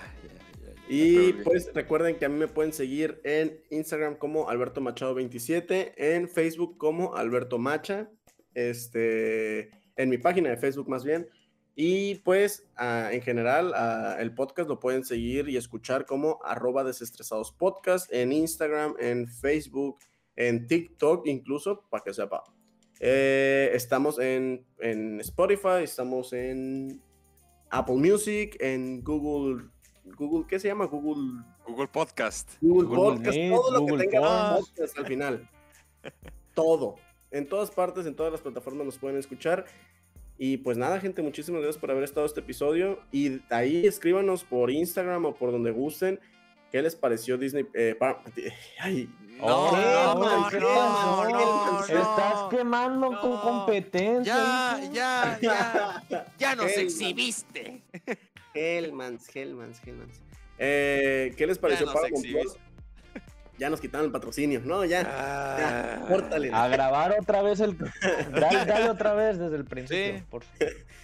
y pues recuerden que a mí me pueden seguir en Instagram como Alberto Machado 27, en Facebook como Alberto Macha, este, en mi página de Facebook más bien. Y pues en general el podcast lo pueden seguir y escuchar como arroba desestresados podcast en Instagram, en Facebook, en TikTok incluso, para que sepa. Eh, estamos en, en Spotify, estamos en Apple Music, en Google Google, ¿qué se llama? Google. Google Podcast. Google, Podcast, todo lo que tenga podcast al final. todo. En todas partes, en todas las plataformas nos pueden escuchar. Y pues nada, gente, muchísimas gracias por haber estado este episodio. Y ahí escríbanos por Instagram o por donde gusten qué les pareció Disney. Eh, ay, no, no, no, no, no, Estás quemando con competencia. Ya, ya, ya. Ya nos exhibiste. Hellmans, Hellmans, Hellmans. Eh, ¿Qué les pareció Plus? Ya nos quitaron el patrocinio. No, ya. ya ah. A grabar otra vez el. Dale, otra vez desde el principio. Sí. Por...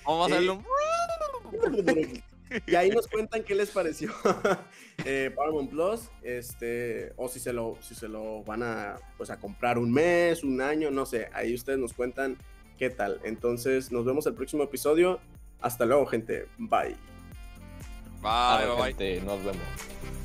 Vamos a hacerlo. y ahí nos cuentan qué les pareció eh, Paramount Plus, este, o si se lo, si se lo van a, pues, a comprar un mes, un año, no sé. Ahí ustedes nos cuentan qué tal. Entonces, nos vemos el próximo episodio. Hasta luego, gente. Bye. Bye, bye, bye. Nos vemos.